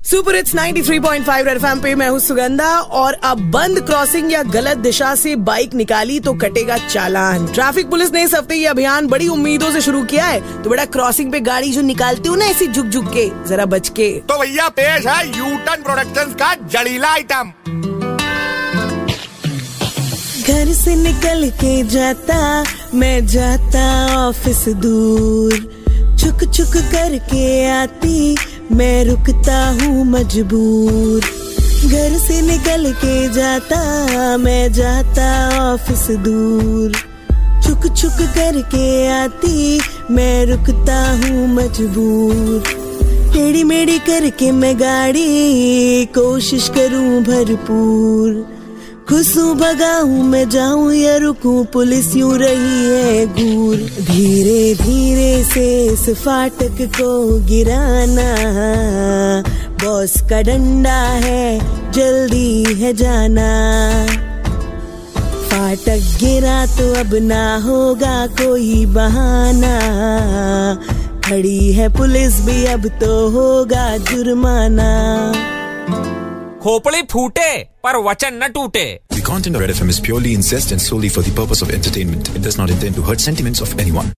Super it's 93.5 red FM पे मैं हूँ सुगंधा और अब बंद क्रॉसिंग या गलत दिशा से बाइक निकाली तो कटेगा चालान। ट्रैफ़िक पुलिस ने इस हफ़्ते ये अभियान बड़ी उम्मीदों से शुरू किया है। तो बेटा क्रॉसिंग पे गाड़ी जो निकालती हूँ ना ऐसी झुक झुक के जरा बच के। तो भैया पेश है यूटन प्रोडक्शन का जड़ीला आइटम घर से निकल के जाता मैं जाता ऑफ़िस दूर। चुक करके आती, मैं रुकता हूँ मजबूर। घर से निकल के जाता, मैं जाता ऑफ़िस दूर। चुक चुक करके आती, मैं रुकता हूँ मजबूर। टेढ़ी मेढ़ी करके मैं गाड़ी, कोशिश करूँ भरपूर। खुशू भगाऊं मैं जाऊँ या रुकूं, पुलिस यूँ रही है घूर। धीरे धीरे से इस फाटक को गिराना। बॉस का डंडा है, जल्दी है जाना। फाटक गिरा तो अब ना होगा कोई बहाना। खड़ी है पुलिस भी अब तो होगा जुर्माना। खोपड़ी फूटे पर वचन न टूटे The content of Red FM is purely incest and solely for the purpose of entertainment. It does not intend to hurt sentiments of anyone.